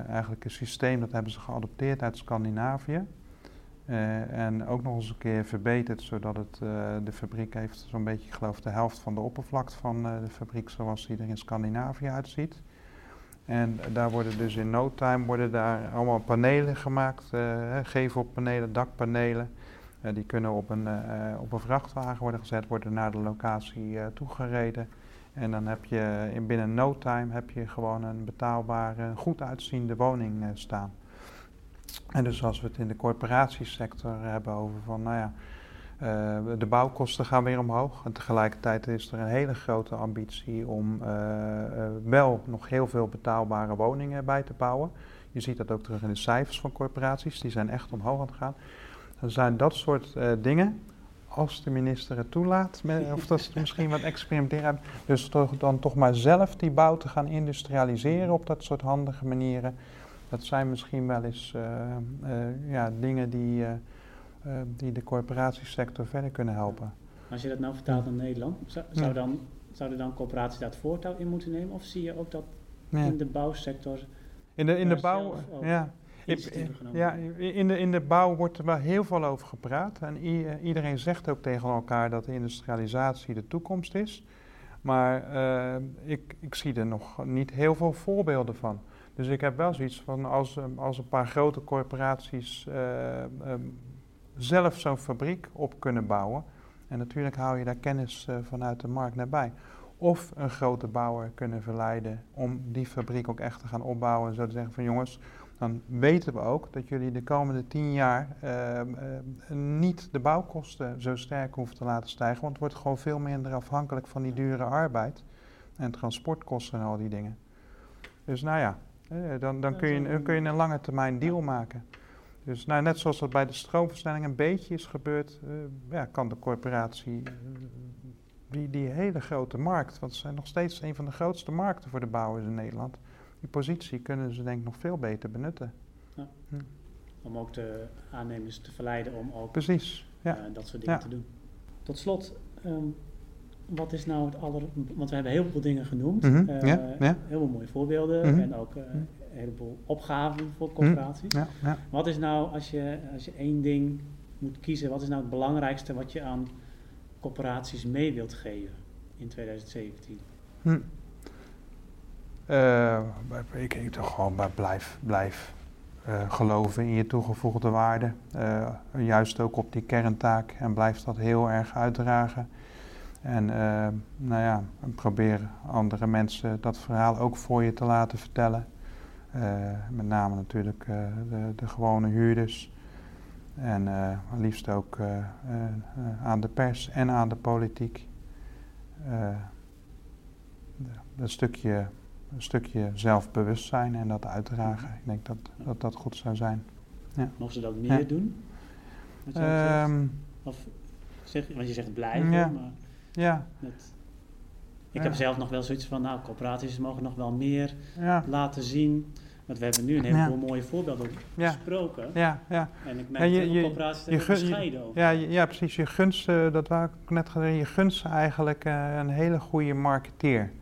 eigenlijk een systeem dat hebben ze geadopteerd uit Scandinavië. Uh, en ook nog eens een keer verbeterd, zodat het, uh, de fabriek heeft zo'n beetje, geloof, de helft van de oppervlakte van uh, de fabriek zoals die er in Scandinavië uitziet. En daar worden dus in no time worden daar allemaal panelen gemaakt, gevelpanelen, dakpanelen. die kunnen op een, op een vrachtwagen worden gezet, worden naar de locatie toegereden. En dan heb je in binnen no time heb je gewoon een betaalbare, goed uitziende woning staan. En dus als we het in de corporatiesector hebben over van, nou ja, uh, de bouwkosten gaan weer omhoog. En tegelijkertijd is er een hele grote ambitie om uh, uh, wel nog heel veel betaalbare woningen bij te bouwen. Je ziet dat ook terug in de cijfers van corporaties, die zijn echt omhoog aan het gaan. Dan zijn dat soort dingen, als de minister het toelaat, of dat ze misschien wat experimenteren dus toch, dan toch maar zelf die bouw te gaan industrialiseren op dat soort handige manieren dat zijn misschien wel eens uh, uh, ja, dingen die, uh, die de corporatiesector verder kunnen helpen. Als je dat nou vertaalt naar Nederland, zou, zou dan, zouden dan corporaties dat voortouw in moeten nemen? Of zie je ook dat in de bouwsector... In de, in de bouw, ja. Ja, in de, in de bouw wordt er wel heel veel over gepraat. En iedereen zegt ook tegen elkaar dat de industrialisatie de toekomst is. Maar ik, ik zie er nog niet heel veel voorbeelden van. Dus ik heb wel zoiets van als, ehm, als een paar grote corporaties uh, um, zelf zo'n fabriek op kunnen bouwen. En natuurlijk haal je daar kennis uh, vanuit de markt naar bij. Of een grote bouwer kunnen verleiden om die fabriek ook echt te gaan opbouwen. En zo te zeggen van jongens, dan weten we ook dat jullie de komende tien jaar uh, niet de bouwkosten zo sterk hoeven te laten stijgen. Want het wordt gewoon veel minder afhankelijk van die dure arbeid en transportkosten en al die dingen. Dus nou ja, dan, dan, kun je, dan kun je een lange termijn deal maken. Dus nou, net zoals dat bij de stroomversnelling een beetje is gebeurd, uh, ja, kan de corporatie uh, die, die hele grote markt, want ze zijn nog steeds een van de grootste markten voor de bouwers in Nederland, die positie kunnen ze denk ik nog veel beter benutten. Ja. Hm. Om ook de aannemers te verleiden om ook Precies, ja. Uh, dat soort dingen te doen. Tot slot, um, wat is nou het aller... Want we hebben heel veel dingen genoemd. Mm -hmm. uh. Heel veel mooie voorbeelden mm -hmm. en ook uh, een heleboel opgaven voor corporaties. Mm -hmm. ja, wat is nou, als je, als je één ding moet kiezen, wat is nou het belangrijkste wat je aan corporaties mee wilt geven in 2017? Hm. Uh, ik, ik toch gewoon blijf, blijf geloven in je toegevoegde waarde. juist ook op die kerntaak en blijf dat heel erg uitdragen. En uh, nou ja, probeer andere mensen dat verhaal ook voor je te laten vertellen. Uh, met name natuurlijk uh, de, de, gewone huurders. En liefst ook aan de pers en aan de politiek. een, stukje, een stukje zelfbewustzijn en dat uitdragen. Ik denk dat dat, dat goed zou zijn. Ja. Mogen ze dat meer ja. doen? Um, of zeg, want je zegt blijven, ja. maar... Ja. ik heb zelf nog wel zoiets van, nou, corporaties mogen nog wel meer laten zien. Want we hebben nu een heleboel mooie voorbeelden besproken. Ja, ja. En ik merk dat corporaties er bescheiden over. Ja, ja, precies. Je gunst, uh, dat wou ik net gezegd, je gunst eigenlijk uh, een hele goede marketeer.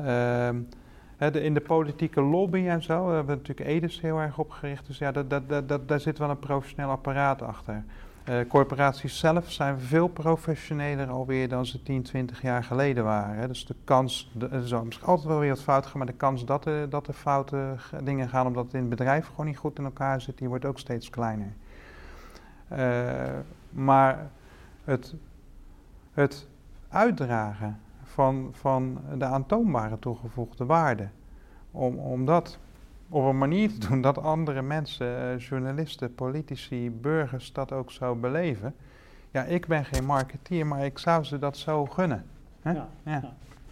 Uh, in de politieke lobby en zo, we hebben natuurlijk Edes heel erg opgericht. Dus ja, dat, dat, dat, daar zit wel een professioneel apparaat achter. Uh, corporaties zelf zijn veel professioneler alweer dan ze 10, 20 jaar geleden waren. Dus de kans, de, er zal misschien altijd wel weer wat fout gaan, maar de kans dat er, dat er foute dingen gaan omdat het in het bedrijf gewoon niet goed in elkaar zit, die wordt ook steeds kleiner. Uh, maar het, het uitdragen van, van de aantoonbare toegevoegde waarde, om, om dat op een manier te doen dat andere mensen, eh, journalisten, politici, burgers dat ook zo beleven. ja, ik ben geen marketeer, maar ik zou ze dat zo gunnen. Hè? Ja, Ja.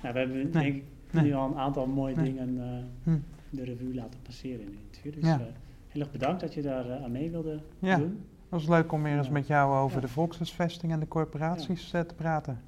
we hebben Nee, denk ik nee. nu al een aantal mooie Nee. dingen eh, Hm. de revue laten passeren in het interview. Dus Ja. eh, heel erg bedankt dat je daar aan mee wilde Ja. doen. Het was leuk om weer eens Ja. met jou over Ja. de volkshuisvesting en de corporaties te praten.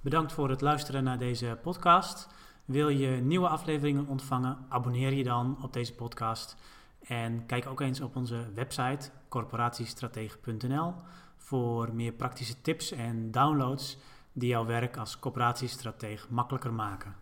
Bedankt voor het luisteren naar deze podcast. Wil je nieuwe afleveringen ontvangen? Abonneer je dan op deze podcast. En kijk ook eens op onze website corporatiestratege.nl voor meer praktische tips en downloads die jouw werk als corporatiestratege makkelijker maken.